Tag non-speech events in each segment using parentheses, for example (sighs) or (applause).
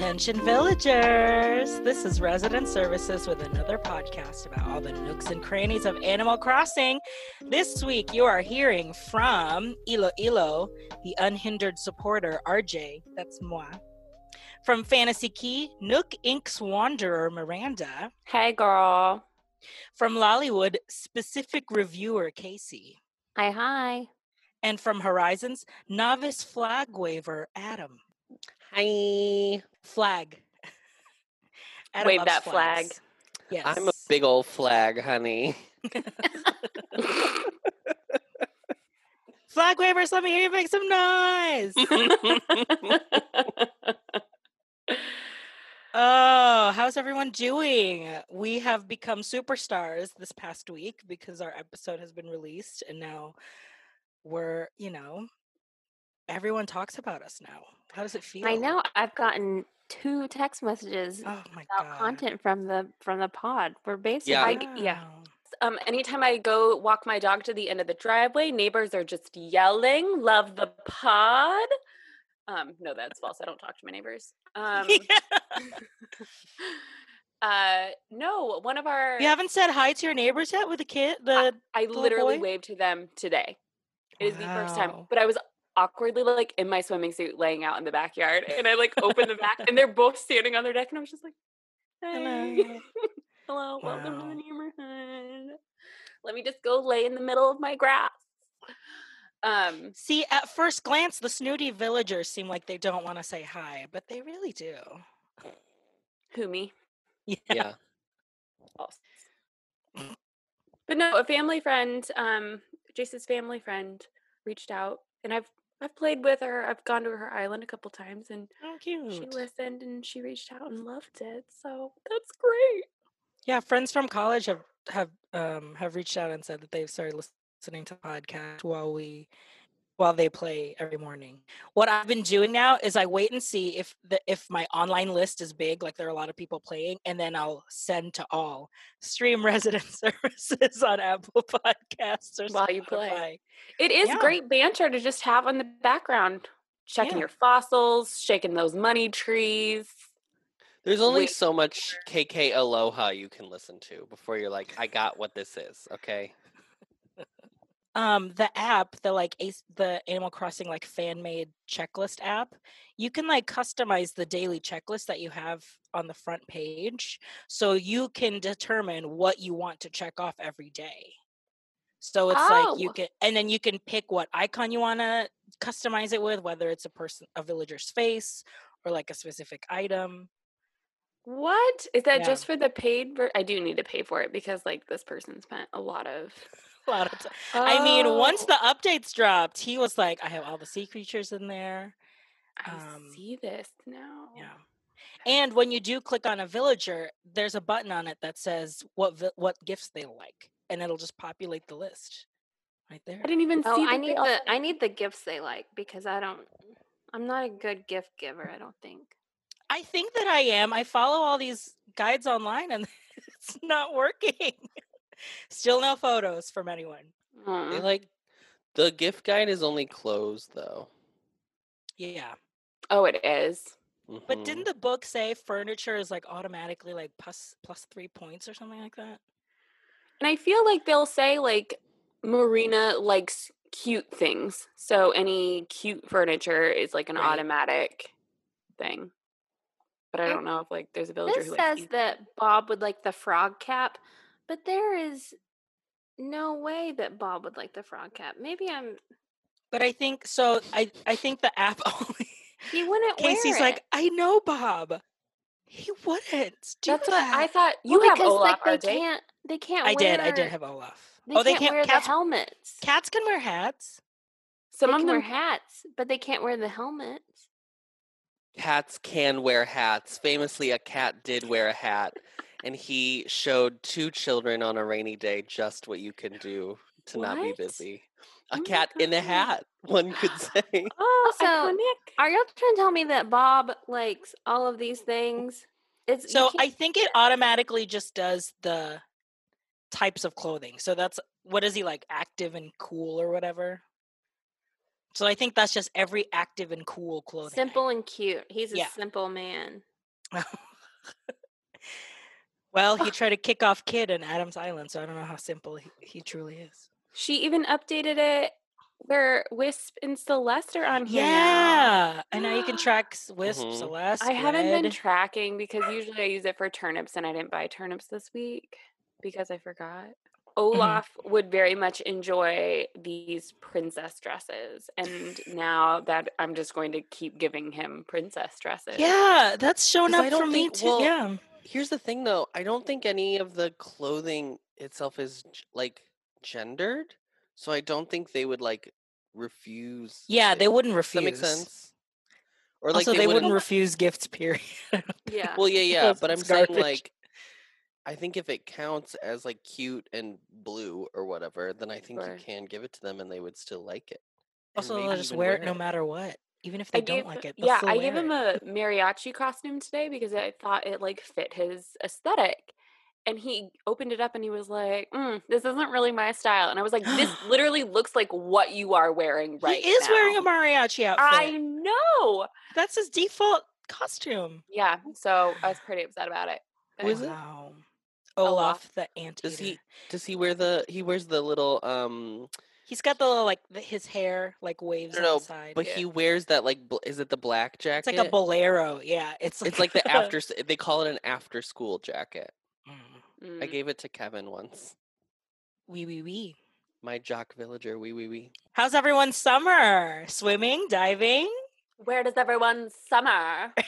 Attention villagers! This is Resident Services with another podcast about all the nooks and crannies of Animal Crossing. This week you are hearing from Ilo Ilo, the unhindered supporter, RJ, that's moi. From Fantasy Key, Nook Inc.'s Wanderer, Miranda. Hey, girl. From Lollywood, specific reviewer, Casey. Hi, hi. And from Horizons, novice flag waver, Adam. Hi. Flag. (laughs) Wave that flag. flags. Yes. I'm a big old flag, honey. (laughs) flag wavers. Let me hear you make some noise. (laughs) oh, how's everyone doing? We have become superstars this past week because our episode has been released, and now we're, you know, everyone talks about us now. How does it feel? I know. I've gotten two text messages Oh about god. content from the from the pod. We're basically Yeah. I- yeah. Um, anytime I go walk my dog to the end of the driveway, neighbors are just yelling, "Love the pod." Um, no, that's false. I don't talk to my neighbors. (laughs) Um, (laughs) uh, no, one of our You haven't said hi to your neighbors yet with the kid. The I little literally boy? waved to them today. It is the first time, but I was awkwardly like in my swimming suit, laying out in the backyard, and I like open the back, and (laughs) they're both standing on their deck, and I was just like, "Hey, Hello. (laughs) hello, welcome to the neighborhood. Let me just go lay in the middle of my grass." Um, See, at first glance, the snooty villagers seem like they don't want to say hi, but they really do. who me? Yeah. False. But no, a family friend, um, jason's family friend, reached out, and I've I've played with her. I've gone to her island a couple times, and Oh, she cute. listened and she reached out and loved it. So that's great. Yeah, friends from college have have um have reached out and said that they've started listening to the podcast while we while they play every morning. What I've been doing now is I wait and see if the if my online list is big, like there are a lot of people playing, and then I'll send to all stream (laughs) resident services on Apple (laughs) Podcasts or While you play. It is Yeah. great banter to just have on the background, checking Yeah. your fossils, shaking those money trees. There's only Wait. so much KK Aloha you can listen to before you're like, I got what this is, okay? (laughs) um the app the like ace the animal crossing like fan made checklist app you can like customize the daily checklist that you have on the front page so you can determine what you want to check off every day so it's like you Oh. can and then you can pick what icon you want to customize it with whether it's a person a villager's face or like a specific item What is that Yeah. just for the paid? Ver- I do need to pay for it because like this person spent a lot of. A lot of ti- I mean, once Oh, the updates dropped, he was like, "I have all the sea creatures in there." I um, see this now. Yeah. And when you do click on a villager, there's a button on it that says what vi- what gifts they like, and it'll just populate the list right there. I didn't even Oh, see. I need they the also- I need the gifts they like because I don't I'm not a good gift giver, I don't think. I think that I am. I follow all these guides online, and (laughs) it's not working. Still no photos from anyone. They like the gift guide is only closed though. Yeah, Oh, it is. but Mhm. didn't the book say furniture is like automatically like plus plus three points or something like that? And I feel like they'll say like Marina likes cute things. So any cute furniture is like an Right. automatic thing. But I don't know if like there's a villager This who says that Bob would like the frog cap, but there is no way that Bob would like the frog cap. Maybe I'm But I think so. I I think the app (laughs) only. he wouldn't Casey's wear like, it. I know Bob. He wouldn't. Do That's what I thought. You Well, have because Olaf, like they RJ. can't they can't I wear did. I did have Olaf. they oh, they can't, can't. wear Cats, the helmets. cats can wear hats. Some they of can them wear hats, but they can't wear the helmets. Cats can wear hats. Famously, a cat did wear a hat, and he showed two children on a rainy day just what you can do to not be busy. A Oh cat in a hat, (laughs) one could (gasps) say. Oh, (laughs) Also, iconic. Are y'all trying to tell me that Bob likes all of these things? It's So I think it automatically just does the types of clothing. So that's what is he like active and cool or whatever? So I think that's just every active and cool clothing. simple and cute. He's a Yeah. simple man. (laughs) well, he (laughs) tried to kick off Kid in Adam's Island, so I don't know how simple he, he truly is. She even updated it where Wisp and Celeste are on here now. Yeah, and now you can (gasps) track s- Wisp, Mhm. Celeste. I haven't been tracking because usually I use it for turnips and I didn't buy turnips this week because I forgot. Olaf would very much enjoy these princess dresses. And now that I'm just going to keep giving him princess dresses. yeah, that's shown up for me too. well, yeah, Here's the thing, though. I don't think any of the clothing itself is g- like gendered, so I don't think they would like refuse. yeah, it. they wouldn't Does that refuse. make sense? Or like also, they, wouldn't refuse gifts. Period. (laughs) Yeah. (laughs) Well, yeah, yeah, Because but I'm it's saying garbage. like, I think if it counts as like cute and blue or whatever, then I think Sure. you can give it to them and they would still like it. and also, they'll just even wear it no matter what, even if they I don't gave, like it. yeah, I wear gave him a mariachi costume today because I thought it like fit his aesthetic. And he opened it up and he was like, mm, "This isn't really my style." And I was like, "This (gasps) literally looks like what you are wearing right he is wearing a mariachi outfit. I know. That's his default costume. Yeah, so I was pretty upset about it. Who is it? Wow. Olaf. Olaf the ant? Does he? Does he wear the? He wears the little um. He's got the little, like the, his hair like waves No, on no, the side. But Yeah. he wears that like. Bl- is it the black jacket? it's like a bolero. Yeah, it's like, It's like the after. They call it an after school jacket. Mm. I Mm. gave it to Kevin once. Wee wee wee. My jock villager. Wee wee wee. How's everyone's summer? Swimming, diving. Where does everyone summer? (laughs)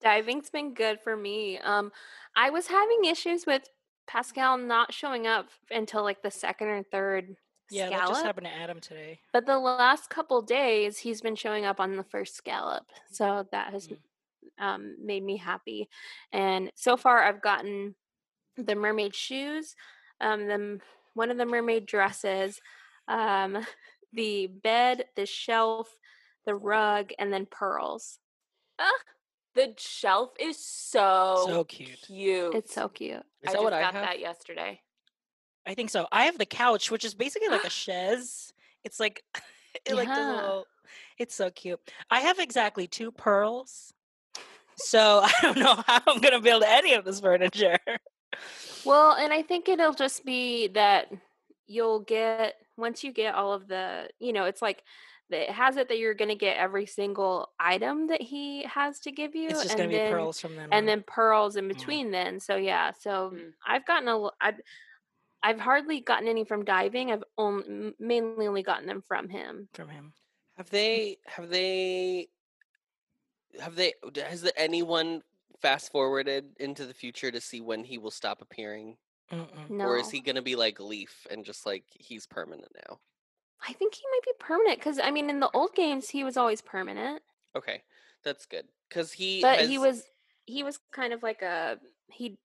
Diving's been good for me. Um, I was having issues with Pascal not showing up until like the second or third Yeah, that just happened to Adam today. But the last couple days, he's been showing up on the first scallop, so that has Mm. um, made me happy. And so far, I've gotten the mermaid shoes, um, the one of the mermaid dresses, um, the bed, the shelf, the rug, and then pearls. Ah, the shelf is so So cute. cute. It's so cute. Is I just what I got that yesterday. I think so. I have the couch, which is basically like a (gasps) chaise. It's like, (laughs) it like does a little. It's so cute. I have exactly two pearls, so (laughs) I don't know how I'm gonna build any of this furniture. Well, and I think it'll just be that you'll get once you get all of the, you know, it's like the- it has it that you're going to get every single item that he has to give you, It's just and gonna be then pearls from them. and on. then pearls in Mm. between. Then, so yeah, so Mm. I've gotten a, l- I've, I've hardly gotten any from diving. I've only mainly only gotten them from him. from him. Have they? Have they? Have they? Has the- anyone fast forwarded into the future to see when he will stop appearing, No, or is he gonna be like Leaf and just like he's permanent now? I think he might be permanent because I mean, in the old games, he was always permanent. Okay, that's good because he. but has, he was he was kind of like a he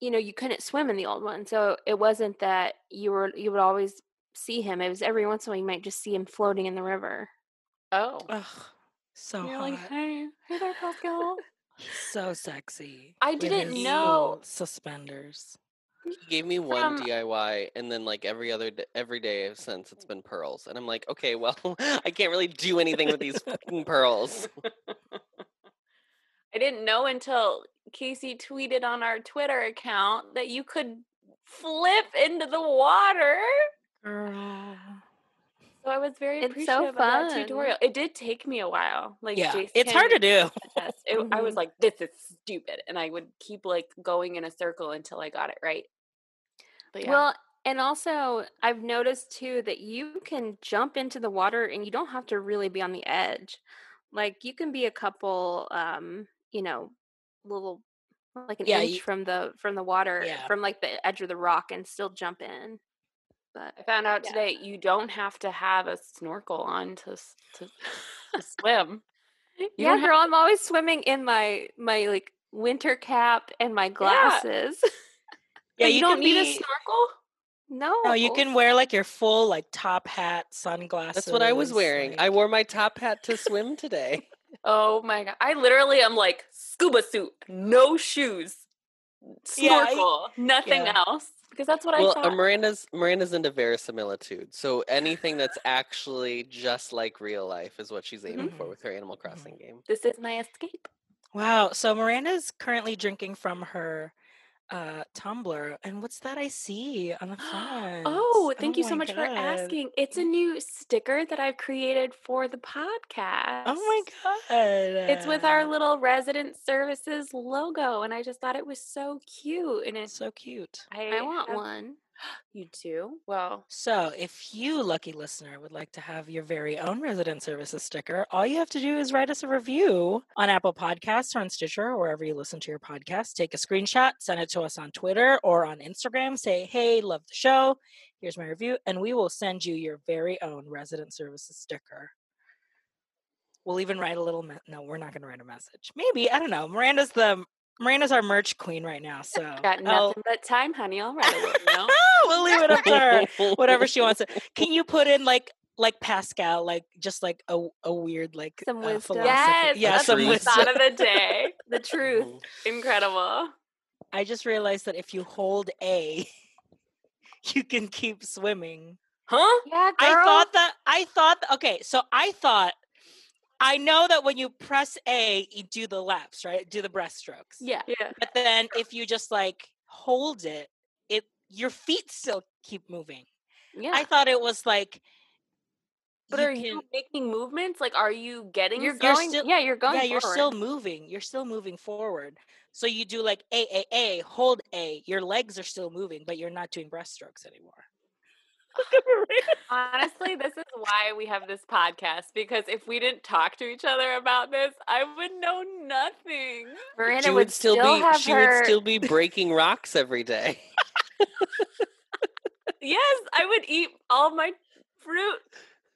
you know you couldn't swim in the old one so it wasn't that you were you would always see him it was every once in a while you might just see him floating in the river Oh, Ugh, so you're hot. like, hey, hey there, Pascal. So sexy. I didn't know- suspenders. He gave me one um from- DIY, and then like every other d- every day since it's been pearls, and I'm like, okay, well, (laughs) I can't really do anything with these fucking pearls. I didn't know until Casey tweeted on our Twitter account that you could flip into the water. Was very It's so appreciative of that fun. tutorial. It did take me a while. Like Yeah, Jace it's hard to do. It, I was (laughs) like, this is stupid, and I would keep like going in a circle until I got it right. But yeah, well and also i've noticed too that you can jump into the water and you don't have to really be on the edge like you can be a couple um you know little like an Yeah, inch you- from the from the water Yeah. from like the edge of the rock and still jump in but I found out yeah. today you don't have to have a snorkel on to to, to (laughs) swim. You yeah don't have- girl i'm always swimming in my my like winter cap and my glasses (laughs) Yeah, But you, don't can need a snorkel. no No, you can wear like your full like top hat, sunglasses. That's what I was wearing. I wore my top hat to swim today. (laughs) Oh my god! I literally am like scuba suit, no shoes. Yeah, I- snorkel, nothing yeah. else. Because that's what well, I uh, thought. Miranda's Miranda's into verisimilitude, so anything that's actually just like real life is what she's aiming for Mhm. with her Animal Crossing game. this is my escape. Wow. So Miranda's currently drinking from her uh tumbler. And what's that I see on the front? Oh, thank you so much for asking. It's a new sticker that I've created for the podcast. Oh my god. It's with our little resident services logo, and I just thought it was so cute. And it's so cute. I, I want have- one. You too? Well, So, if you, lucky listener, would like to have your very own resident services sticker, all you have to do is write us a review on Apple Podcasts or on Stitcher or wherever you listen to your podcast. Take a screenshot, send it to us on Twitter or on Instagram. Say, hey, love the show. Here's my review. And we will send you your very own resident services sticker. We'll even write a little, me- no, we're not going to write a message. Maybe, I don't know. Miranda's the, Miranda's our merch queen right now. So, (laughs) got I'll- nothing but time, honey. I'll write a little note. we'll leave it up to her (laughs) whatever she wants to. Can you put in like like Pascal, like just like a, a weird like Some uh, wisdom. philosophy? Yes, yeah, that's some the wisdom. thought of the (laughs) day. The truth. Mhm. Incredible. I just realized that if you hold A, you can keep swimming. Huh? Yeah, girl. I thought that I thought okay, so I thought I know that when you press A, you do the laps, right? Do the breaststrokes. Yeah. Yeah. But then if you just like hold it, it your feet still keep moving. Yeah. I thought it was like but you are can- you making movements? Like, are you getting? You're You're going. still- yeah, you're going. yeah you're still moving you're still moving forward so you do like a a a hold a your legs are still moving but you're not doing breaststrokes anymore (laughs) Honestly, this is why we have this podcast because if we didn't talk to each other about this, I would know nothing. Miranda She would, would still be have she her. would still be breaking rocks every day. (laughs) Yes, I would eat all my fruit.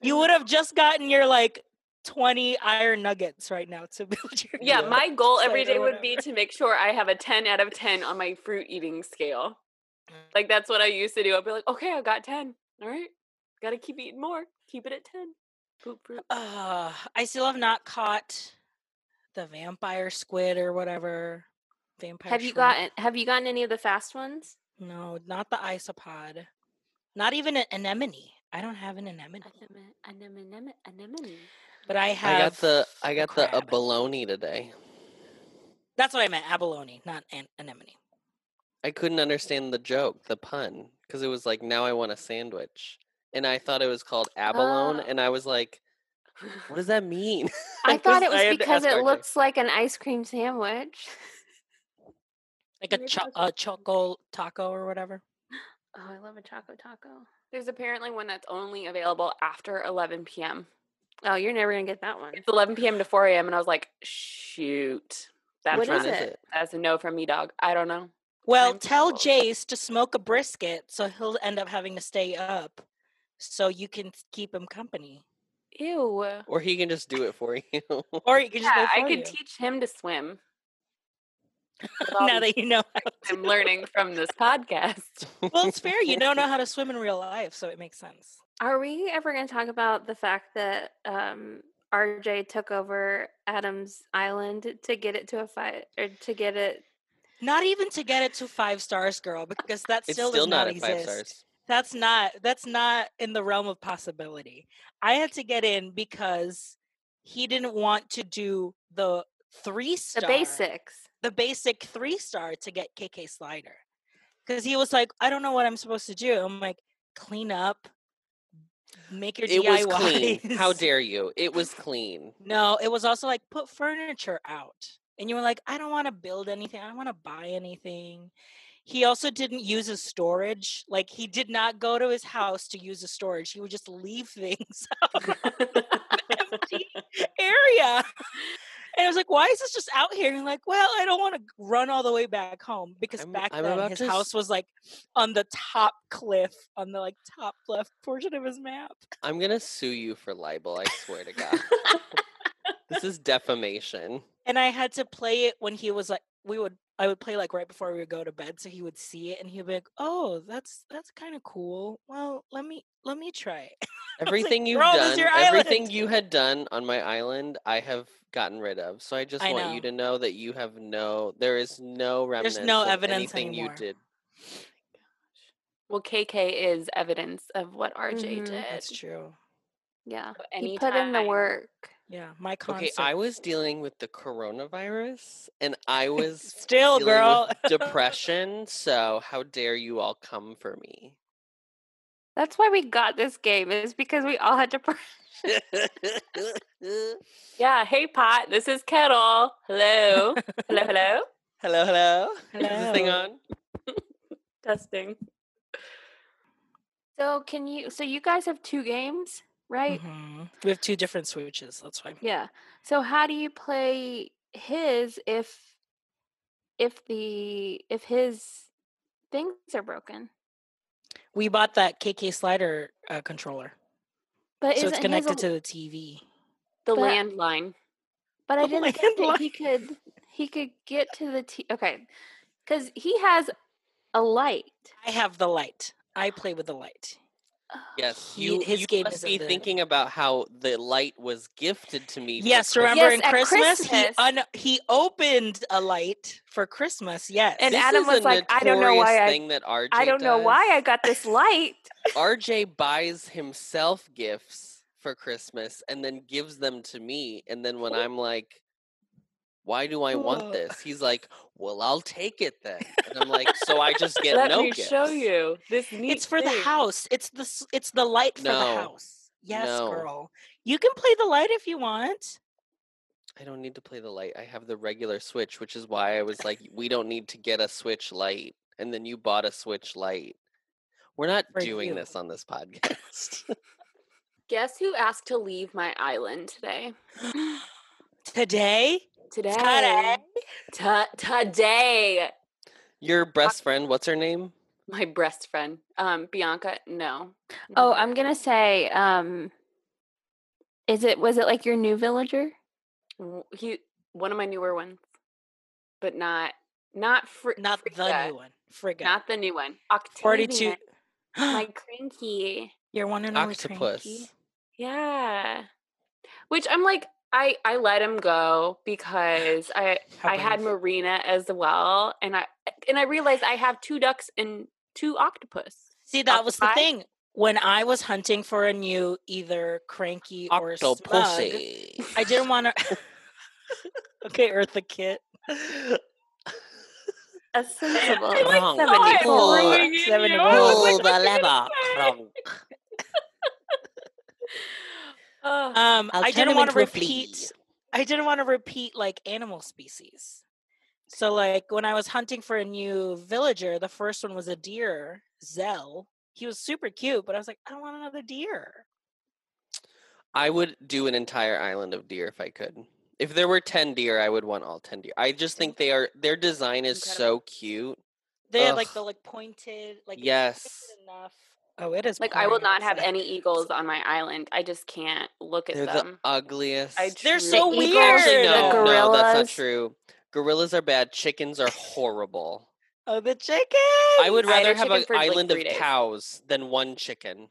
you would have just gotten your like 20 iron nuggets right now to (laughs) build your Yeah, gut my goal site every or day would be to make sure I have a 10 out of 10 on my fruit eating scale. Like that's what I used to do. I'd be like, okay, I got 10. All right. Gotta keep eating more. Keep it at 10. Poop fruit. uh, i still have not caught the vampire squid or whatever vampire have you shrimp. gotten? Have you gotten any of the fast ones? no not the isopod not even an anemone i don't have an anemone Anemone. Anemone. Anemone. but i I have got the I got the abalone today. That's what I meant, abalone, not an- anemone. I couldn't understand the joke, the pun, because it was like now I want a sandwich, and I thought it was called abalone, Oh. and I was like, what does that mean? (laughs) I thought it was because it looks like an ice cream sandwich. (laughs) Like a, cho- a choco taco or whatever. (gasps) Oh, I love a choco taco. There's apparently one that's only available after 11 p.m. Oh, you're never gonna get that one. It's 11 p.m. to 4 a.m. And I was like, shoot. That's What not- is it? That's a no from me, dog. I don't know. Well, Time tell travel. Jace to smoke a brisket so he'll end up having to stay up so you can keep him company. Ew. or he can just do it for (laughs) you. Or you can just Yeah, go I for could you. teach him to swim. (laughs) Now that you know how I'm (laughs) learning from this podcast. Well, it's fair. You don't know how to swim in real life, so it makes sense. Are we ever gonna talk about the fact that um, RJ took over Adam's Island to get it to a five or to get it? Not even to get it to five stars, girl, because that still, still does not not at five exist. stars. That's not that's not in the realm of possibility. I had to get in because he didn't want to do the three The star basics. the basic three star to get KK Slider. Because he was like, I don't know what I'm supposed to do. I'm like, clean up, make your It was clean. How dare you? It was clean. No, it was also like put furniture out. And you were like, I don't want to build anything. I don't want to buy anything. He also didn't use his storage. Like he did not go to his house to use a storage. He would just leave (laughs) things out in the empty (laughs) area. And I was like, why is this just out here? And you're like, well, I don't want to run all the way back home because I'm- back I'm then his to s- house was like on the top cliff on the like top left portion of his map. I'm gonna sue you for libel. I swear to God. (laughs) this is defamation. And I had to play it when he was like we would I would play like right before we would go to bed so he would see it and he'd be like, "Oh, that's that's kind of cool. Well, let me let me try it." (laughs) like, Everything you've "Bro, this is done, everything island." you had done on my island, I have gotten rid of. So I just I want you to know that you have no, there is no remnants There's no of evidence anything anymore. you did. Well, KK is evidence of what RJ Mhm. did. That's true. Yeah. So He put in the anytime- work. Yeah, my Okay. I was dealing with the coronavirus and I (laughs) was still, girl. (laughs) depression. So how dare you all come for me? That's why we got this game. Is because we all had depression. (laughs) Yeah. Hey, Pot. This is Kettle. Hello. hello. Hello. hello, hello. Is this thing on? Testing. So can you? So you guys have two games, right? Mhm. We have two different switches. That's why. Yeah. So how do you play his if if the if his things are broken? We bought that KK slider uh, controller, But so it's connected to the TV. The But- landline. (laughs) But I didn't think that he could he could get to the t. Okay, because he has a light. I have the light. I play with the light. Yes, (sighs) He- you, his you game must be the- thinking about how the light was gifted to me. for Yes, remember Yes, in at Christmas, he un- he opened a light for Christmas. Yes, And This Adam is was like, "I don't know why notorious I- that RJ I don't know why I got this light. (laughs) RJ buys himself gifts for Christmas and then gives them to me. And then when I'm like, why do I want this? He's like, well, I'll take it then. And I'm like, so I just get Let no me gifts. show you this neat it's for the house. It's the it's the light for the house. Yes, No. girl. You can play the light if you want. I don't need to play the light. I have the regular Switch, which is why I was like, we don't need to get a Switch Lite. And then you bought a Switch Lite. We're not For doing you. this on this podcast. (laughs) Guess who asked to leave my island today? (gasps) Today, Today. Today? Today. Your best friend, what's her name? My best friend. Um, Bianca. No. Oh, I'm gonna say, um, is it was it like your new villager? He one of my newer ones, but not not fr- not the new one. Frigga. not the new one. Forty-two. My cranky. Your one and only Octopus. cranky. Yeah. Which I'm like, I I let him go (sighs) because I How I had. Marina as well, and I and I realized I have two ducks and two octopus. See, that was the thing. When I was hunting for a new either cranky or smug, Octopussy. I didn't want to. (laughs) (laughs) okay, Eartha Kitt. A (laughs) sensible. I like Wrong. how Pull- seven to Pull the what lever, say? Kronk. Ugh. Um, I'll I turn didn't want to into a flea. repeat. I didn't want to repeat like animal species. So, like when I was hunting for a new villager, the first one was a deer, Zell. He was super cute, but I was like, I don't want another deer. I would do an entire island of deer if I could. If there were 10 deer, I would want all 10 deer. I just think they are their design is so cute. They had like the like pointed, like Yes. enough. Oh, it is. Like I will not have any eagles on my island. I just can't look at them. They're the ugliest. I They're so The weird. eagles, Actually, the no, no, that's not true. Gorillas are bad. Chickens are horrible. Oh, the chicken. I would I rather have an for, like, island of days. cows than one chicken.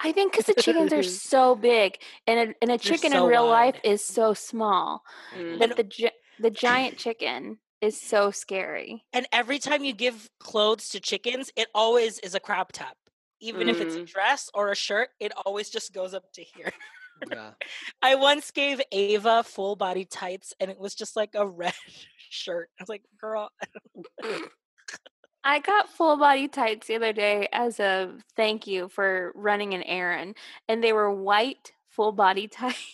I think because the chickens are (laughs) so big, and a, and a chicken so in real life is so small. Mm. That the the giant (clears throat) chicken is so scary. And every time you give clothes to chickens, it always is a crop top. Even if it's a Mm. dress or a shirt, it always just goes up to here. Yeah. (laughs) I once gave Ava full body tights and it was just like a red (laughs) shirt. I was like, girl, (laughs) I got full body tights the other day as a thank you for running an errand, and they were white full body tights.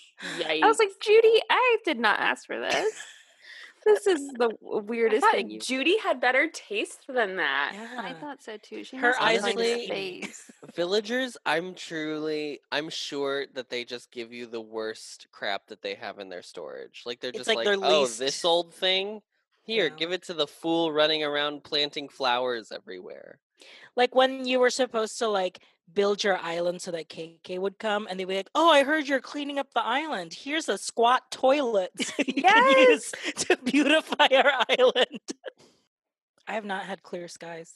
I was like, Judy, I did not ask for this. This is the weirdest thing. You- Judy had better taste than that. I thought so too. She Her eyes are his really- face. Villagers, I'm truly, I'm sure that they just give you the worst crap that they have in their storage. Like they're It's just like like, their oh, least- this old thing. Here, Yeah. give it to the fool running around planting flowers everywhere. like when you were supposed to like build your island so that KK would come and they'd be like, Oh, I heard you're cleaning up the island. Here's a squat toilet (laughs) you can use (laughs) to beautify our (laughs) island. I have not had clear skies.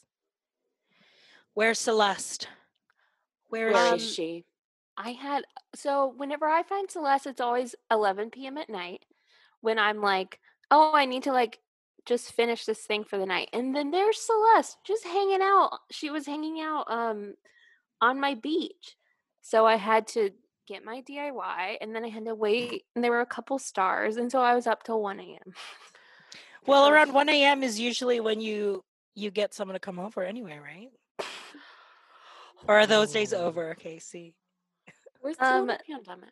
Where's Celeste? Where is Where Um, she? is she? I had so whenever I find Celeste, it's always 11 p.m. at night when I'm like, oh, I need to like just finish this thing for the night. And then there's Celeste just hanging out. She was hanging out um on my beach. So I had to get my DIY and then I had to wait and there were a couple stars and so I was up till 1 a.m. (laughs) Well, around 1 a.m. is usually when you you get someone to come over anyway, right? Or are those days (sighs) over, Casey? We're still in Um, the pandemic.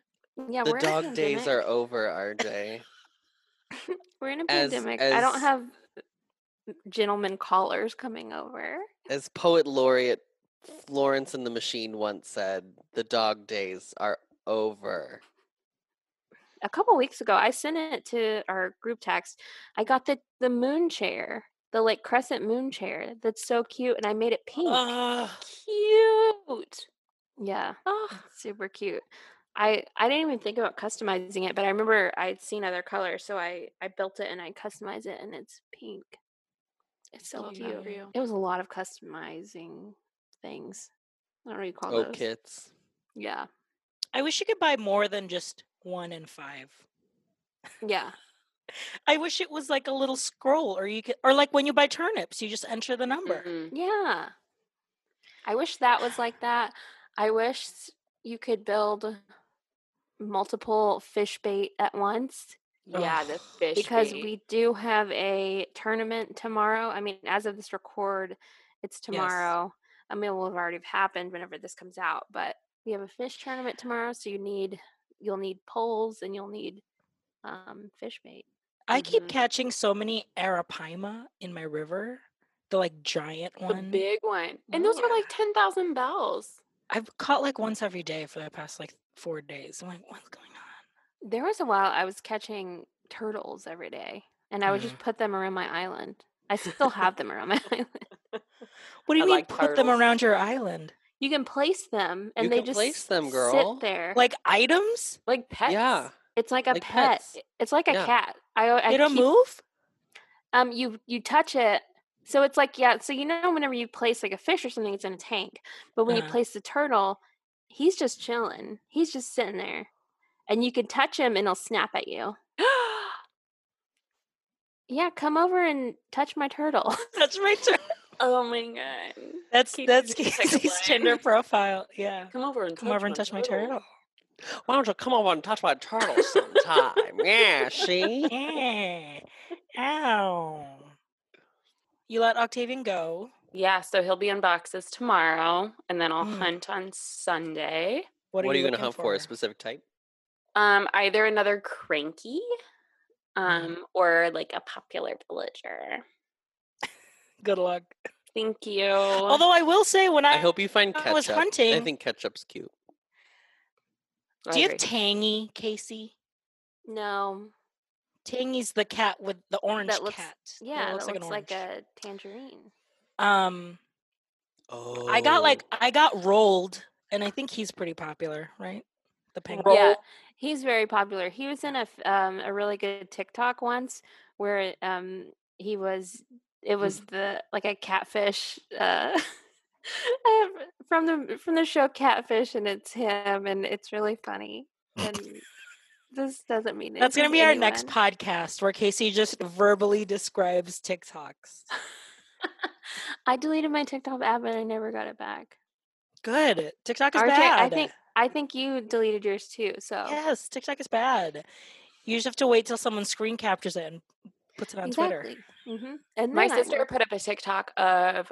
Yeah, The we're in a dog days are pandemic. over, RJ. (laughs) We're in a as- pandemic. I don't have gentlemen callers coming over. As poet laureate Florence and the Machine once said, the dog days are over. a couple weeks ago i sent it to our group text. I got the the moon chair the like crescent moon chair that's so cute and i made it pink. Ugh. Cute. yeah Oh, super cute. I i didn't even think about customizing it but i remember i'd seen other colors so i i built it and i customized it and it's pink. It's so oh, cute. it was a lot of customizing things i don't know what you call Oh, those kits. yeah I wish you could buy more than just one and five. yeah (laughs) I wish it was like a little scroll, or you could, or like when you buy turnips, you just enter the number. mhm. Yeah. I wish that was like that. I wish you could build multiple fish bait at once Yeah, the fish. because bait. we do have a tournament tomorrow. I mean, as of this record, it's tomorrow. I mean, it will have already happened whenever this comes out, but we have a fish tournament tomorrow, so you need you'll need poles and you'll need um fish bait. I keep Mhm. catching so many arapaima in my river, the like giant one, the big one, and those are Yeah. like ten thousand bells. I've caught like once every day for the past like four days. I'm like, what's going on? There was a while I was catching turtles every day, and I would just put them around my island. I still have them around my (laughs) island. What do you I mean like put them around your island? You can place them, and You they can just place them, sit girl. there. Like items? Like pets. Yeah. it's like a like pet. pets. It's like a Yeah. cat. I, I They don't keep- move? Um, you you touch it, so it's like yeah. So you know, whenever you place like a fish or something, it's in a tank. But when Uh-huh. you place the turtle, he's just chilling. He's just sitting there, and you can touch him, and he'll snap at you. (gasps) Yeah, come over and touch my turtle. That's my turn. Oh my god. That's Casey's that's gonna take a Casey's. Tinder profile. Yeah. Come over and Come over and touch my turtle. Why don't you come over and touch my turtle sometime? yeah, she. Eh. Ow. You let Octavian go. Yeah, so he'll be in boxes tomorrow, and then I'll Mm. hunt on Sunday. What are, What are you going to hunt for? A specific type? Um, either another cranky, Mm. um, or like a popular villager. Good luck. Thank you. Although I will say, when I, I hope you find I ketchup. was I think ketchup's cute. I do you have. Tangy, Casey? no, Tangy's the cat with the orange that looks cat. yeah, that looks that like looks an like a tangerine. Um, Oh. I got like I got Roald, and I think he's pretty popular, right? The penguin. Roll- Yeah, he's very popular. He was in a f- um a really good TikTok once where um he was it was the like a catfish uh (laughs) from the from the show Catfish and it's him and it's really funny. And this doesn't mean That's gonna anything be our next podcast where Casey just verbally describes TikToks. (laughs) I deleted my TikTok app and I never got it back. Good. TikTok is RJ, bad. I think I think you deleted yours too. So Yes, TikTok is bad. You just have to wait till someone screen captures it and puts it on Twitter. exactly. hmm And My sister put up a TikTok of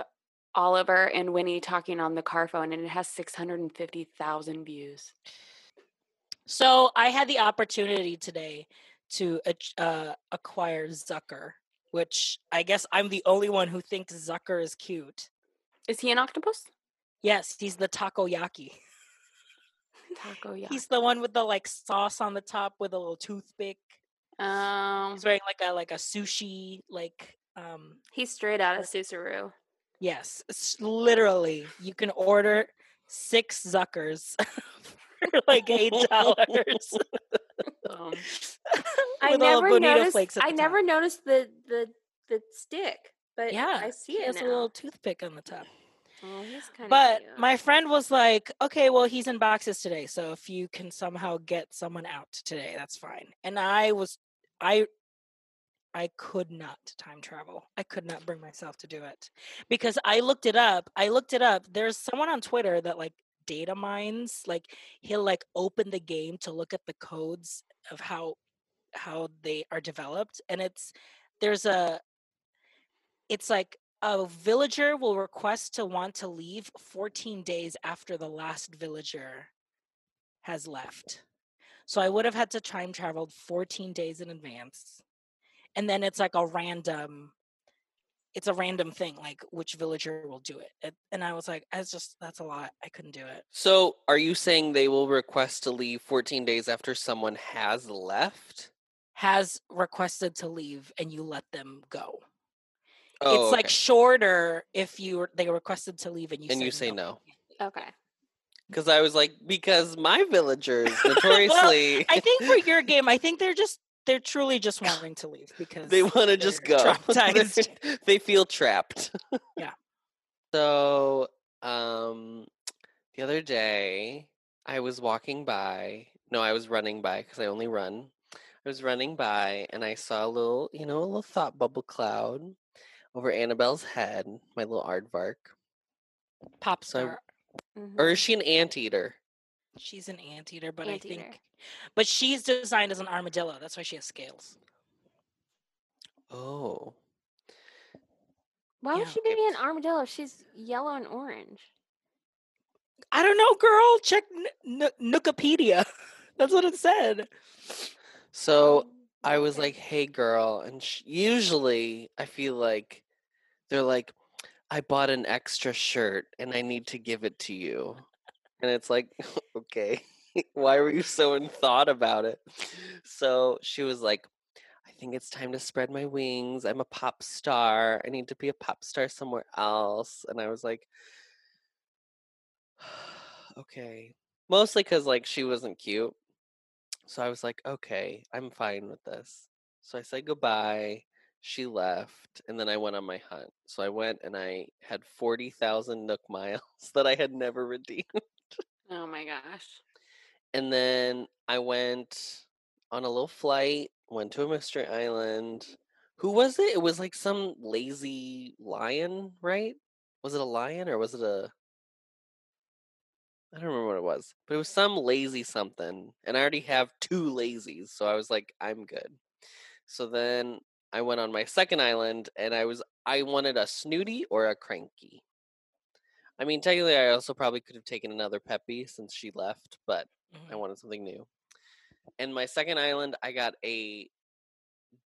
Oliver and Winnie talking on the car phone, and it has 650,000 views. So I had the opportunity today to uh, acquire Zucker, which I guess I'm the only one who thinks Zucker is cute. Is he an octopus? Yes, he's the takoyaki. Taco, yeah. He's the one with the like sauce on the top with a little toothpick. Um, He's wearing like a like a sushi like um he's straight out of Susaru. yes, literally you can order six Zuckers (laughs) for like eight dollars. (laughs) (laughs) Um, I never noticed. I never top. noticed the the the stick, but Yeah, I see it now. a little toothpick on the top. oh, he's kind of But cute. my friend was like, okay, well, he's in boxes today. So if you can somehow get someone out today, that's fine. And I was, I, I could not time travel. I could not bring myself to do it because I looked it up. I looked it up. There's someone on Twitter that like data mines, like he'll like open the game to look at the codes of how, how they are developed. And it's, there's a, it's like a villager will request to want to leave 14 days after the last villager has left. So I would have had to time travel 14 days in advance. And then it's like a random it's a random thing like which villager will do it. it. And I was like that's just that's a lot. I couldn't do it. So, are you saying they will request to leave 14 days after someone has left? Has requested to leave and you let them go. Oh, it's like shorter if you they requested to leave and you And you said say no. okay. Because I was like, because my villagers (laughs) notoriously I think for your (laughs) game, I think they're just they're truly just wanting to leave because (laughs) they want to just go. traumatized. they feel trapped. Yeah. So, um, the other day I was walking by. No, I was running by because I only run. I was running by and I saw a little, you know, a little thought bubble cloud over Annabelle's head. My little aardvark. pop So Mhm. Or is she an anteater? She's an anteater, but I think but she's designed as an armadillo. That's why she has scales. Oh. Why would yeah, she be an armadillo? She's yellow and orange. I don't know, girl. Check N- Nookipedia. That's what it said. So Um, I was like, "Hey, girl," and sh- usually I feel like they're like, "I bought an extra shirt and I need to give it to you," and it's like, (laughs) "Okay, (laughs) why were you so in thought about it?" So she was like, "I think it's time to spread my wings. I'm a pop star. I need to be a pop star somewhere else," and I was like, (sighs) "Okay," mostly because like she wasn't cute. So I was like, okay, I'm fine with this. So I said goodbye. She left, and then I went on my hunt. So I went and I had 40,000 Nook (laughs) miles that I had never redeemed. Oh my gosh. And then I went on a little flight, went to a mystery island. Who was it? It was like some lazy lion, right? Was it a lion or was it a. I don't remember what it was, but it was some lazy something. And I already have two lazies. So I was like, I'm good. So then I went on my second island and I was. I wanted a snooty or a cranky. I mean, technically, I also probably could have taken another Peppy since she left, but I Mhm. wanted something new. And my second island, I got a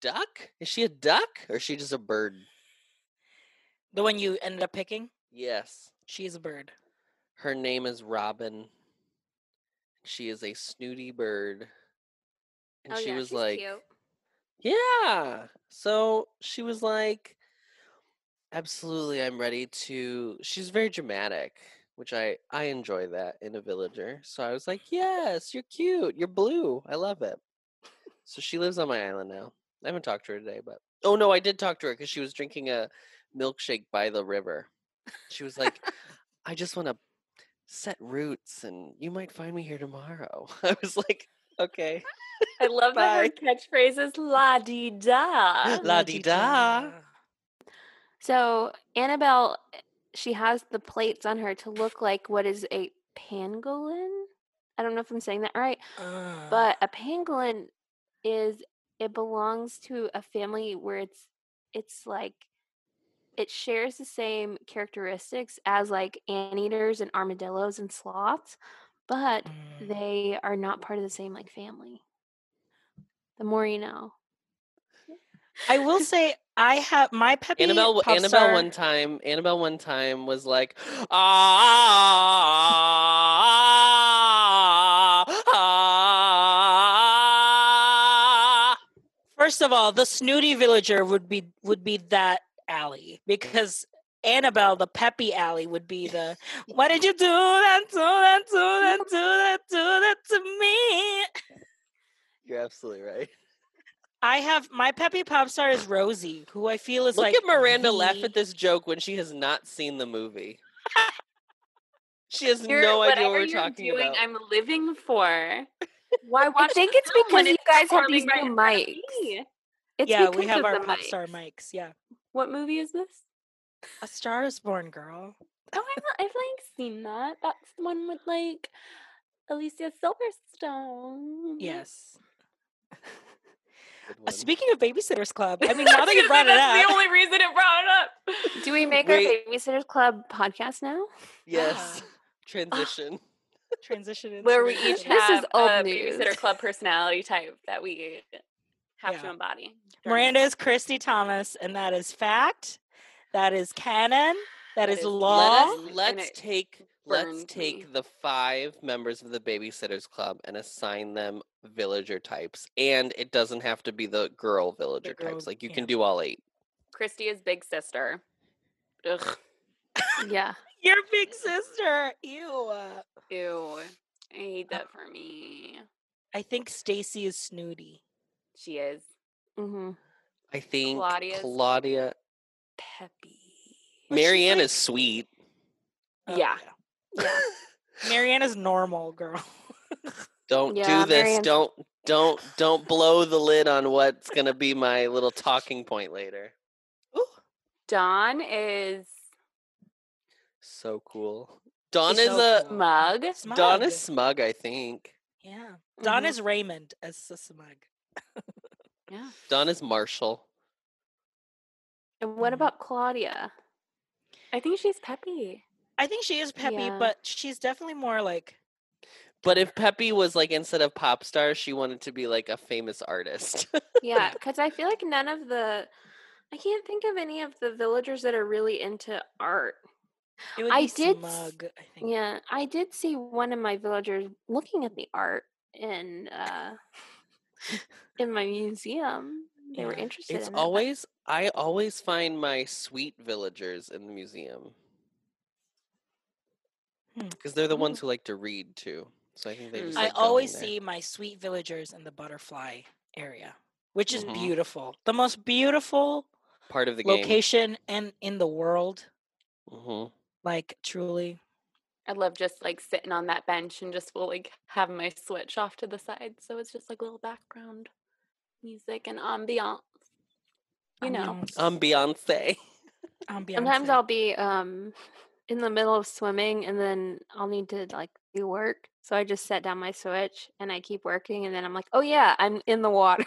duck. Is she a duck or is she just a bird? The one you ended up picking, Yes. she's a bird. Her name is Robin. She is a snooty bird. And oh she yeah, was like, cute. Yeah. So she was like, Absolutely, I'm ready to. She's very dramatic, which I I enjoy that in a villager. So I was like, Yes, you're cute. You're blue. I love it. So she lives on my island now. I haven't talked to her today, but oh no, I did talk to her because she was drinking a milkshake by the river. She was like, I just want to set roots and you might find me here tomorrow. (laughs) I was like, okay. I love that her Bye. catchphrase is la di da. (laughs) La-di-da. So Annabelle, she has the plates on her to look like what is a pangolin. I don't know if I'm saying that right, Uh, but a pangolin is it belongs to a family where it's it's like it shares the same characteristics as like anteaters and armadillos and sloths, but mm, they are not part of the same like family. The more you know. I will say I have my Peppy Annabelle pop Annabelle star- one time Annabelle one time was like ah, ah, ah. First of all, the snooty villager would be would be that alley because Annabelle, the Peppy Alley would be the. (laughs) Why did you do that? Do that? Do that? Do that? Do that to me? You're absolutely right. I have my Peppy pop star is Rosie, who I feel is Look like at Miranda laugh at this joke when she has not seen the movie. she has You're- no idea what we're talking doing, about. I'm living for. Why (laughs) I think it's because you guys have performing these right new in front of mics. It's yeah, we have our the pop star mics. mics. Yeah, What movie is this? A Star is Born, girl. Oh, I've, (laughs) I've like seen that. That's the one with like Alicia Silverstone. Yes. Uh, speaking of Babysitters Club, I mean, now that you (laughs) brought it That's up, the only reason it brought it up. (laughs) Do we make Wait. our Babysitters Club podcast now? yes. Transition. transition into Where we each Club. This is have old a news. babysitter club personality type that we have to embody. Miranda is Kristy Thomas, and that is fact. That is canon. That that is, is law. law. Let's let's it take let's burned take me. the five members of the babysitters club and assign them villager types. And it doesn't have to be the girl villager girl- types. Like you yeah. can do all eight. Kristy is big sister. Ugh. Yeah. (laughs) Your big sister. Ew. Ew. I hate that for me. I think Stacey is snooty. She is hmm I think Claudia's- Claudia peppy. Mary Anne like- is sweet. Oh, Yeah. (laughs) yeah. Mary Anne is normal, girl. (laughs) Don't Yeah, do this. Mary Anne's- Don't (laughs) don't don't blow the lid on what's gonna be my little talking point later. Ooh. Dawn is So cool. Dawn She's is so a cool. smug. Smug. Dawn is smug, I think. Yeah. Dawn Mhm. is Raymond as the smug. Yeah. Dawn is Marshall. And what Mhm. about Claudia? I think she's peppy. I think she is peppy, Yeah. but she's definitely more like But if Peppy was like instead of pop star, she wanted to be like a famous artist. Yeah, (laughs) because I feel like none of the, I can't think of any of the villagers that are really into art. it would I be did smug. I think. Yeah, I did see one of my villagers looking at the art in uh (laughs) in my museum. They were interested it's in always I always find my sweet villagers in the museum. Hmm. Because they're the ones who like to read too. So I think they Mm. just I like always see my sweet villagers in the butterfly area, which is Mhm. beautiful. The most beautiful part of the game. location and in the world. hmm Like truly. I love just like sitting on that bench and just will like have my switch off to the side. So it's just like little background music and ambiance. You know. I'm Beyonce. ambiance. Sometimes I'll be um in the middle of swimming and then I'll need to like do work. So I just set down my switch and I keep working and then I'm like, oh yeah, I'm in the water.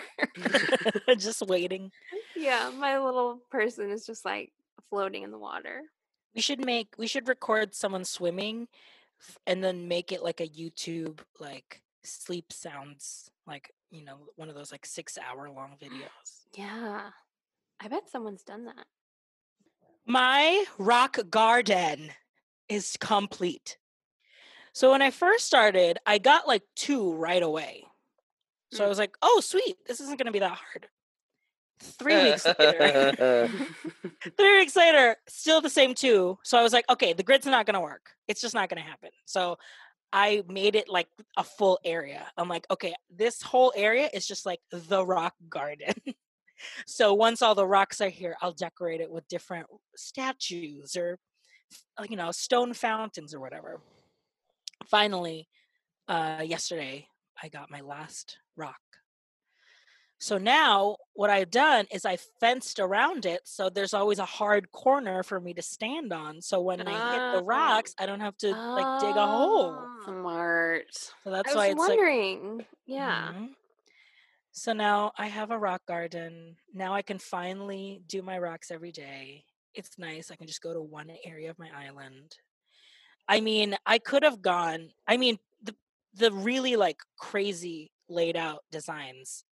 (laughs) just waiting. yeah, my little person is just like floating in the water. We should make we should record someone swimming and then make it like a YouTube like sleep sounds like, you know, one of those like 6 hour long (gasps) videos. Yeah. I bet someone's done that. My rock garden is complete. So when I first started, I got like two right away. So I Mm. was like, "Oh, sweet! This isn't going to be that hard." Three weeks later, (laughs) (laughs) three weeks later, still the same two. So I was like, "Okay, the grid's not going to work. It's just not going to happen." So I made it like a full area. I'm like, "Okay, this whole area is just like the rock garden." (laughs) so once all the rocks are here, I'll decorate it with different statues or uh, you know stone fountains or whatever finally uh yesterday i got my last rock so now what i've done is i fenced around it so there's always a hard corner for me to stand on so when i hit the Ah. rocks i don't have to like dig a hole Ah. Smart. so that's I why was it's like wondering. yeah. Mhm. So now I have a rock garden. Now I can finally do my rocks every day. It's nice. I can just go to one area of my island. I mean, I could have gone. I mean, the the really like crazy laid out designs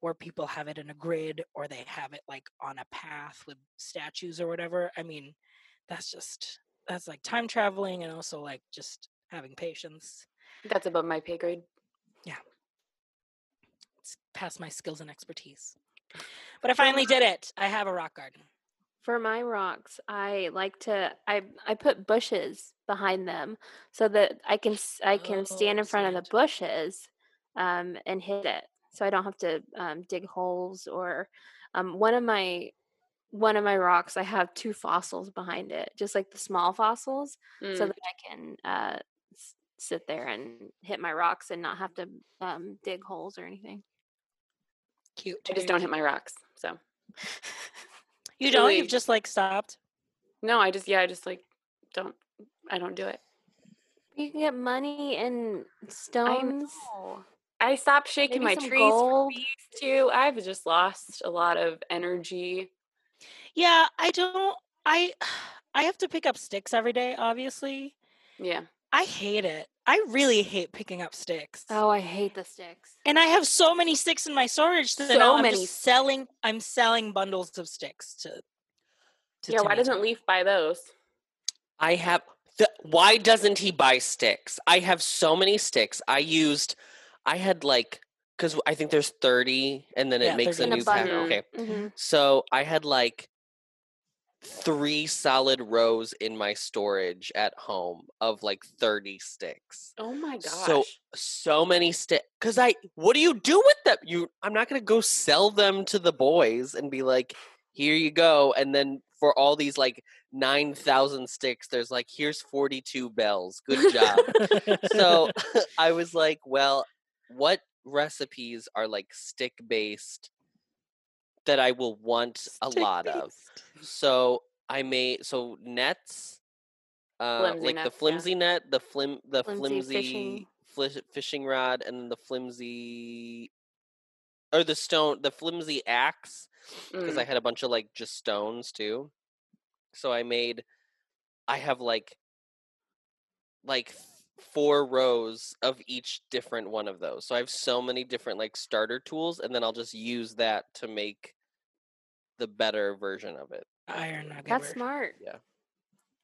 where people have it in a grid or they have it like on a path with statues or whatever. I mean, that's just that's like time traveling and also like just having patience. That's above my pay grade. it's past my skills and expertise. But I finally did it. I have a rock garden. For my rocks, I like to I I put bushes behind them so that I can I can stand Oh, in front of the bushes um, and hit it, so I don't have to um, dig holes or um, one of my one of my rocks I have two fossils behind it, just like the small fossils, so Mm. that I can uh, s- sit there and hit my rocks and not have to um, dig holes or anything. Cute. I just too. don't hit my rocks. So (laughs) You don't. Truly- You've just like stopped. no, I just yeah, I just like don't. I don't do it. You can get money and stones. know. I stopped shaking Maybe my trees gold. for these too. I've just lost a lot of energy. Yeah, I don't. I (sighs) I have to pick up sticks every day. Obviously, Yeah. I hate it. I really hate picking up sticks. Oh, I hate the sticks. And I have so many sticks in my storage that So now I'm many just selling. I'm selling bundles of sticks to. to yeah. Why doesn't Leif buy those? I have. The, why doesn't he buy sticks? I have so many sticks. I used. I had like because I think there's thirty, and then Yeah, it makes a 30 a new pack. bundle. Okay, hmm so I had like three solid rows in my storage at home of like thirty sticks. Oh my gosh. So so many sticks. Cause I, what do you do with them? You, I'm not gonna go sell them to the boys and be like, here you go. And then for all these like nine thousand sticks, there's like, here's 42 bells. Good job. so (laughs) (laughs) I was like, well, what recipes are like stick based that I will want a lot of? So I made so nets, uh, Flimsy like the nets, yeah. flimsy net, the flim, the Flimsy flimsy fishing. fli- fishing rod, and the flimsy, or the stone, the flimsy axe, because Mm. I had a bunch of like just stones too. So I made, I have like, like four rows of each different one of those. So I have so many different like starter tools, and then I'll just use that to make the better version of it. Iron nugget. That's word. smart. Yeah.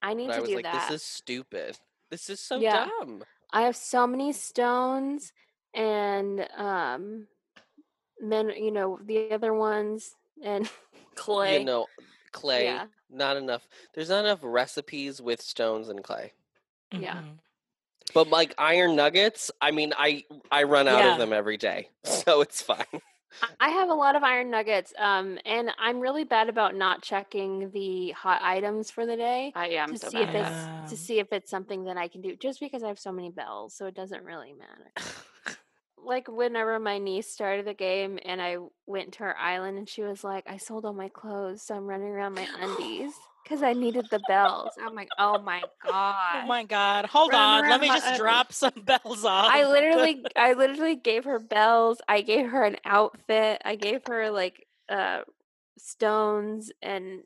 I need But I to was do like, that. this is stupid. This is so Yeah. dumb. I have so many stones and um men you know the other ones and (laughs) clay. You know, clay, Yeah. not enough. There's not enough recipes with stones and clay. Yeah. Mhm. But like iron nuggets, I mean, I I run out Yeah. of them every day, (laughs) so it's fine. I have a lot of iron nuggets um and I'm really bad about not checking the hot items for the day I am to so see bad. if it's. Um, to see if it's something that I can do just because I have so many bells so it doesn't really matter. (laughs) like whenever my niece started the game and I went to her island and she was like, I sold all my clothes, so I'm running around my undies because I needed the bells. I'm like, oh my god. Oh my god! Hold Run on. Let me just drop some (laughs) bells off. I literally, I literally gave her bells. I gave her an outfit. I gave her like uh stones and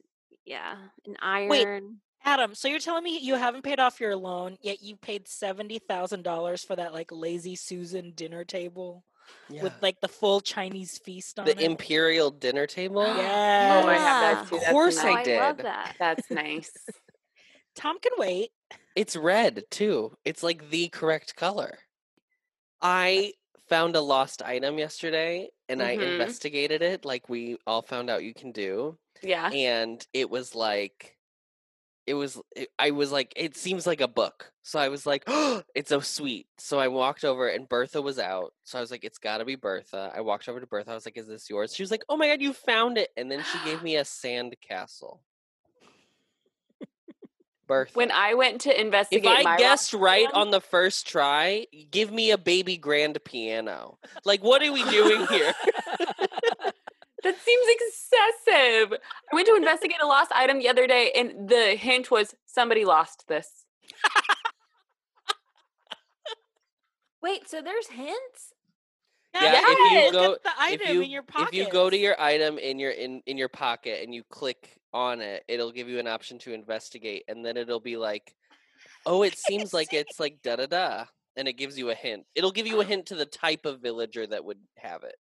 yeah, an iron. Adam, so you're telling me you haven't paid off your loan yet you paid seventy thousand dollars for that like lazy Susan dinner table with like the full Chinese feast on the it? imperial dinner table. Yeah. Oh, I have that too. Of That's course I nice. I love did. that. That's (laughs) nice. Tom can wait. It's red too. It's like the correct color. I found a lost item yesterday and I Mhm. investigated it like we all found out you can do. Yeah. And it was like it was it, I was like it seems like a book. So I was like, "Oh, (gasps) it's so sweet." So I walked over and Bertha was out. So I was like, "It's got to be Bertha." I walked over to Bertha. I was like, "Is this yours?" She was like, "Oh my god, you found it." And then she gave me a (gasps) sand castle. Bertha. When I went to investigate. If I guessed rock right on the first try, give me a baby grand piano. Like, what are we doing here? (laughs) (laughs) That seems excessive. I went to investigate a lost item the other day, and the hint was somebody lost this. Wait, so there's hints? Yeah, if you go- the item if you in your pocket. if you go to your item in your in in your pocket and you click on it, it'll give you an option to investigate, and then it'll be like, "Oh, it (laughs) seems like it's like da da da," and it gives you a hint. It'll give you a (gasps) hint to the type of villager that would have it.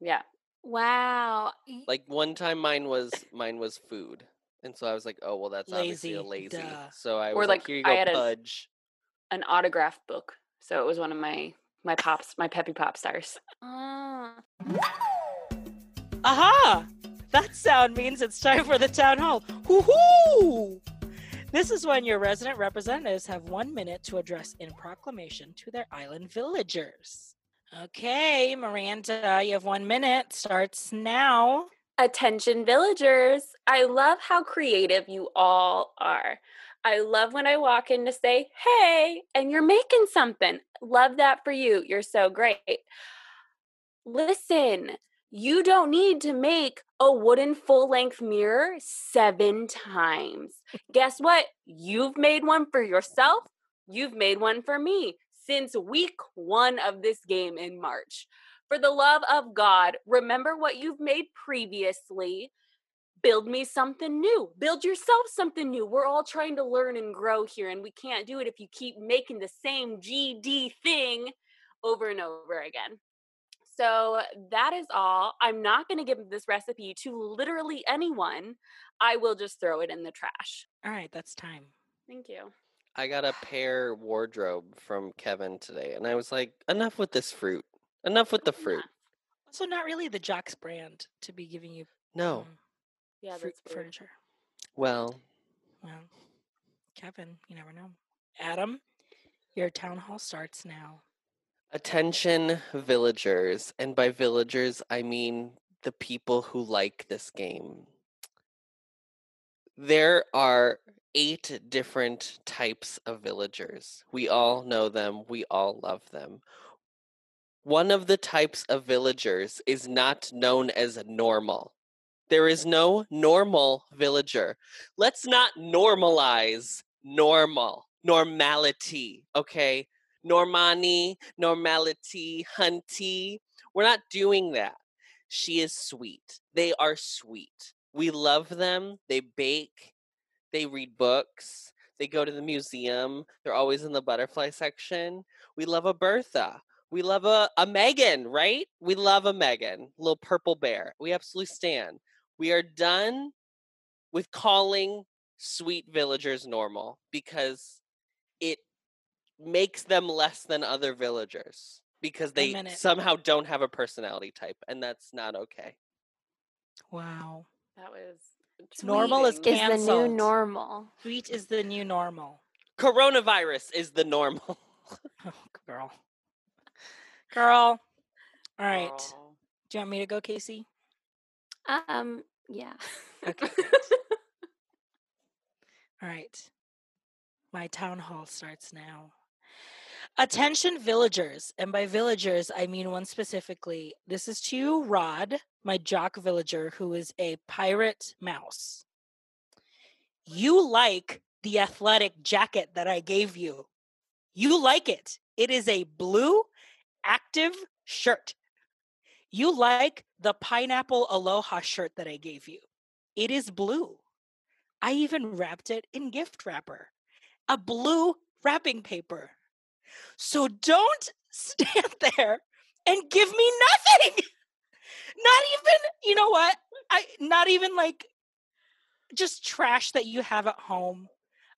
Yeah. Wow. Like one time, mine was mine was food, and so I was like, "Oh, well, that's obviously a Lazy, lazy." duh. So I Or was like, like, "Here you I go, had a- Pudge." An autograph book. So it was one of my my pops, my peppy pop stars. Ah. Aha! that sound means it's time for the town hall. Woohoo! This is when your resident representatives have one minute to address in proclamation to their island villagers. Okay, Miranda, you have one minute. Starts now. Attention, villagers. I love how creative you all are. I love when I walk in to say, hey, and you're making something. Love that for you. You're so great. Listen, you don't need to make a wooden full length mirror seven times. Guess what? You've made one for yourself. You've made one for me since week one of this game in March. For the love of God, remember what you've made previously. Build me something new. Build yourself something new. We're all trying to learn and grow here, and we can't do it if you keep making the same GD thing over and over again. So that is all. I'm not going to give this recipe to literally anyone. I will just throw it in the trash. All right, that's time. Thank you. I got a pear wardrobe from Kevin today, and I was like, enough with this fruit. Enough with the fruit. Also, not really the Jocks brand to be giving you No. um, Yeah, fruit that's weird. furniture. Well, Well, Kevin, you never know. Adam, your town hall starts now. attention, villagers. And by villagers, I mean the people who like this game. There are eight different types of villagers. We all know them, we all love them. One of the types of villagers is not known as normal. There is no normal villager. Let's not normalize normal, normality, okay? Normani, normality, hunty. We're not doing that. She is sweet. They are sweet. We love them. They bake. They read books. They go to the museum. They're always in the butterfly section. We love a Bertha. We love a, a Megan, right? We love a Megan, little purple bear. We absolutely stand. We are done with calling sweet villagers normal because it makes them less than other villagers because they somehow don't have a personality type and that's not okay. Wow. That was Normal is tweeting. Is the new normal. Sweet is the new normal. Coronavirus is the normal. (laughs) Oh, girl. Girl. All right. Aw. Do you want me to go, Casey? Um, yeah. Okay. (laughs) All right. My town hall starts now. Attention, villagers. And by villagers, I mean one specifically. This is to you, Rod, my jock villager, who is a pirate mouse. You like the athletic jacket that I gave you. You like it. It is a blue active shirt. You like the pineapple aloha shirt that I gave you. It is blue. I even wrapped it in gift wrapper, a blue wrapping paper. So don't (laughs) stand there and give me nothing. Not even, you know what? I not even like just trash that you have at home.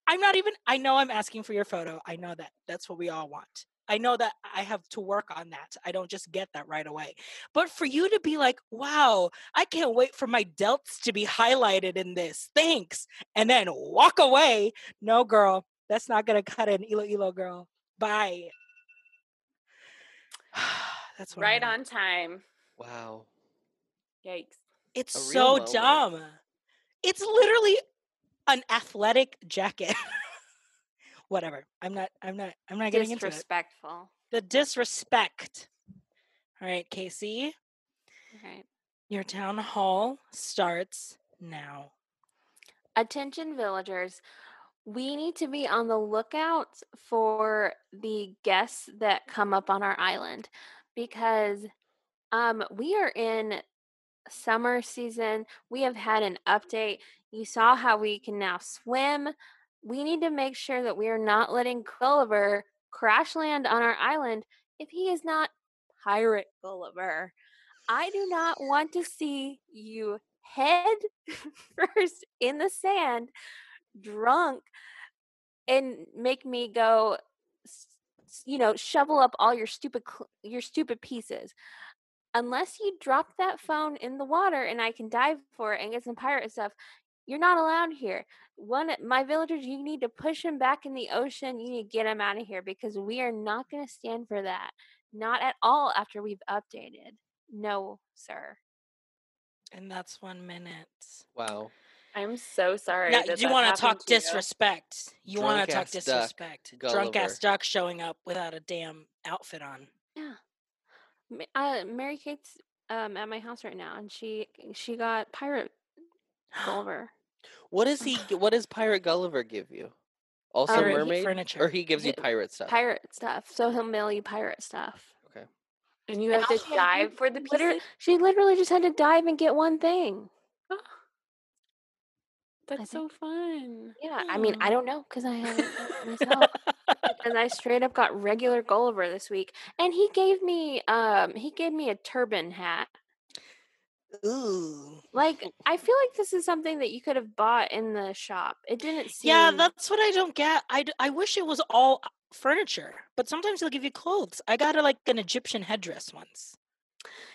I'm not even I know I'm asking for your photo. I know that. That's what we all want. I know that I have to work on that. I don't just get that right away. But for you to be like, wow, I can't wait for my delts to be highlighted in this. Thanks. And then walk away. No, girl, that's not going to cut it. Ilo elo, girl. Bye. (sighs) that's what I right on time. Wow. Yikes. It's so moment. dumb. It's literally an athletic jacket. (laughs) Whatever. I'm not. I'm not. I'm not getting into it. Disrespectful. The disrespect. All right, Casey. Right. Your town hall starts now. Attention villagers, we need to be on the lookout for the guests that come up on our island because um we are in summer season. We have had an update. You saw how we can now swim. We need to make sure that we are not letting Gulliver crash land on our island if he is not pirate Gulliver. I do not want to see you head (laughs) first in the sand, drunk, and make me go, s- s- you know, shovel up all your stupid, your stupid pieces. unless you drop that phone in the water and I can dive for it and get some pirate stuff, you're not allowed here. One, my villagers, you need to push him back in the ocean. You need to get him out of here because we are not going to stand for that. Not at all after we've updated. No, sir. And that's one minute. Wow. I'm so sorry. Now, that you want to talk disrespect. You want to talk disrespect. Drunk ass duck showing up without a damn outfit on. Yeah. Uh, Mary Kate's um, at my house right now, and she she got pirate (gasps) Gulliver. What does he? (sighs) What does Pirate Gulliver give you? Also Um, mermaid, furniture. or he gives you pirate stuff? pirate stuff. So he'll mail you pirate stuff. Okay. And you And have to dive for the liter- She literally just had to dive and get one thing. (gasps) That's so fun. Yeah, I mean, I don't know because I haven't myself. and I (laughs) straight up got regular Gulliver this week, and he gave me um he gave me a turban hat. Ooh. Like I feel like this is something that you could have bought in the shop. It didn't seem. Yeah, that's what I don't get. I, d- I wish it was all uh, furniture, but sometimes they'll give you clothes. I got a, like an Egyptian headdress once.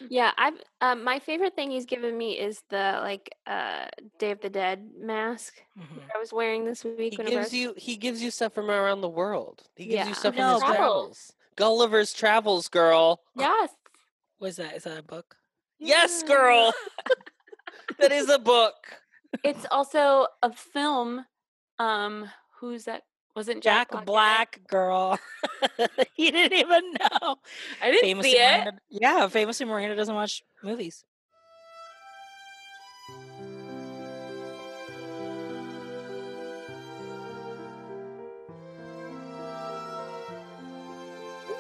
Yeah, I've um, my favorite thing he's given me is the like uh Day of the Dead mask Mhm. that I was wearing this week. He whenever gives you. He gives you stuff from around the world. He gives Yeah. you stuff No, from his but- travels. Gulliver's Travels, girl. Yes. What is that? Is that a book? Yes, Yeah. girl. (laughs) that is a book. It's also a film. Um, who's that? Wasn't Jack Jack, Black, it? girl. (laughs) you didn't even know. I didn't famously, see it. Miranda, yeah, famously Miranda doesn't watch movies.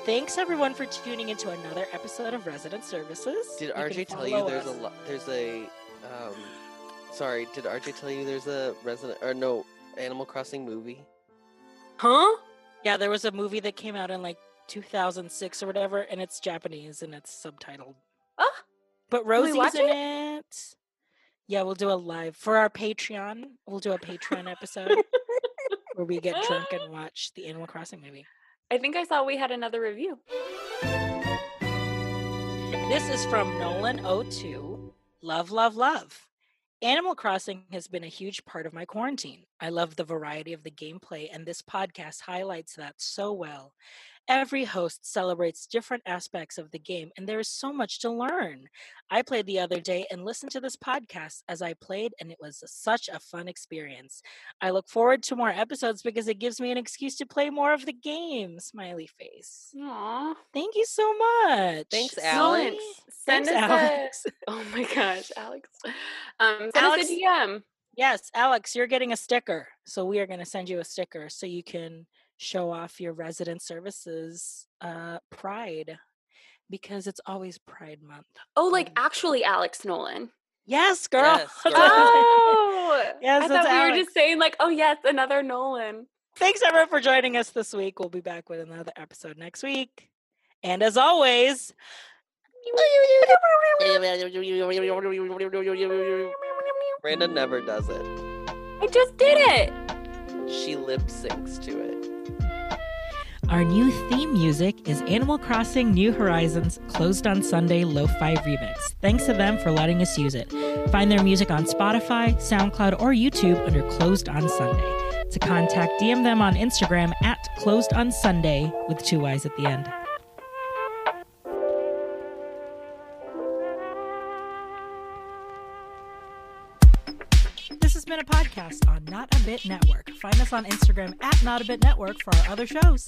Thanks everyone for tuning into another episode of Resident Services. Did You RJ tell you there's a us. lo- there's a um sorry, did RJ tell you there's a resident or no Animal Crossing movie? Huh? Yeah, there was a movie that came out in like 2006 or whatever, and it's Japanese and it's subtitled. Oh, But Rosie's in it. Yeah, we'll do a live for our Patreon. We'll do a Patreon episode (laughs) where we get drunk and watch the Animal Crossing movie. I think I saw we had another review. This is from Nolan02. Love, love, love. Animal Crossing has been a huge part of my quarantine. I love the variety of the gameplay, and this podcast highlights that so well. Every host celebrates different aspects of the game, and there is so much to learn. I played the other day and listened to this podcast as I played, and it was such a fun experience. I look forward to more episodes because it gives me an excuse to play more of the game. Smiley face. Aw. Thank you so much. Thanks, See? Alex. Send Thanks, us Alex. a. (laughs) Oh my gosh, Alex. Um, send Alex- us a DM. Yes, Alex, you're getting a sticker. So we are going to send you a sticker so you can show off your resident services uh, pride because it's always Pride Month. Oh, like Um, actually Alex Nolan. Yes, girl. Yes, (laughs) girl. (laughs) Oh, Yes, I thought we were just saying like, oh yes, another Nolan. Thanks everyone for joining us this week. We'll be back with another episode next week. And as always, Miranda never does it. I just did it. She lip syncs to it. Our new theme music is Animal Crossing New Horizons Closed on Sunday Lo-Fi Remix. Thanks to them for letting us use it. Find their music on Spotify, SoundCloud, or YouTube under Closed on Sunday. To contact, DM them on Instagram at Closed on Sunday with two Y's at the end. A podcast on Not a Bit Network. Find us on Instagram at Not a Bit Network for our other shows.